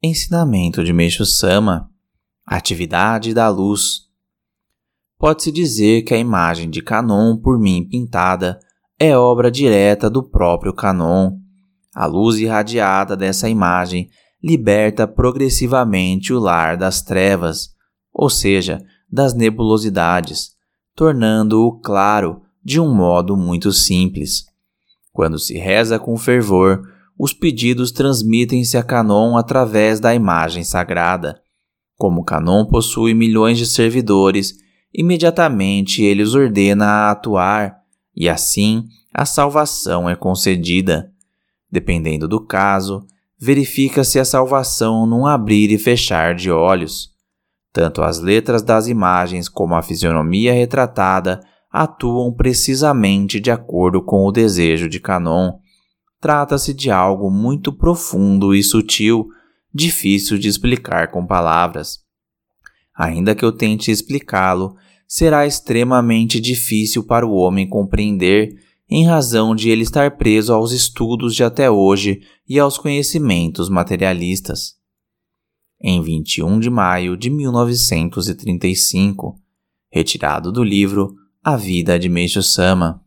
Ensinamento de Meixo Sama Atividade da luz Pode-se dizer que a imagem de Canon por mim pintada é obra direta do próprio Canon. A luz irradiada dessa imagem liberta progressivamente o lar das trevas, ou seja, das nebulosidades, tornando-o claro de um modo muito simples. Quando se reza com fervor, os pedidos transmitem-se a Canon através da imagem sagrada. Como Canon possui milhões de servidores, imediatamente ele os ordena a atuar, e assim a salvação é concedida. Dependendo do caso, verifica-se a salvação num abrir e fechar de olhos. Tanto as letras das imagens como a fisionomia retratada atuam precisamente de acordo com o desejo de Canon. Trata-se de algo muito profundo e sutil, difícil de explicar com palavras. Ainda que eu tente explicá-lo, será extremamente difícil para o homem compreender, em razão de ele estar preso aos estudos de até hoje e aos conhecimentos materialistas. Em 21 de maio de 1935, retirado do livro A Vida de Meishu Sama.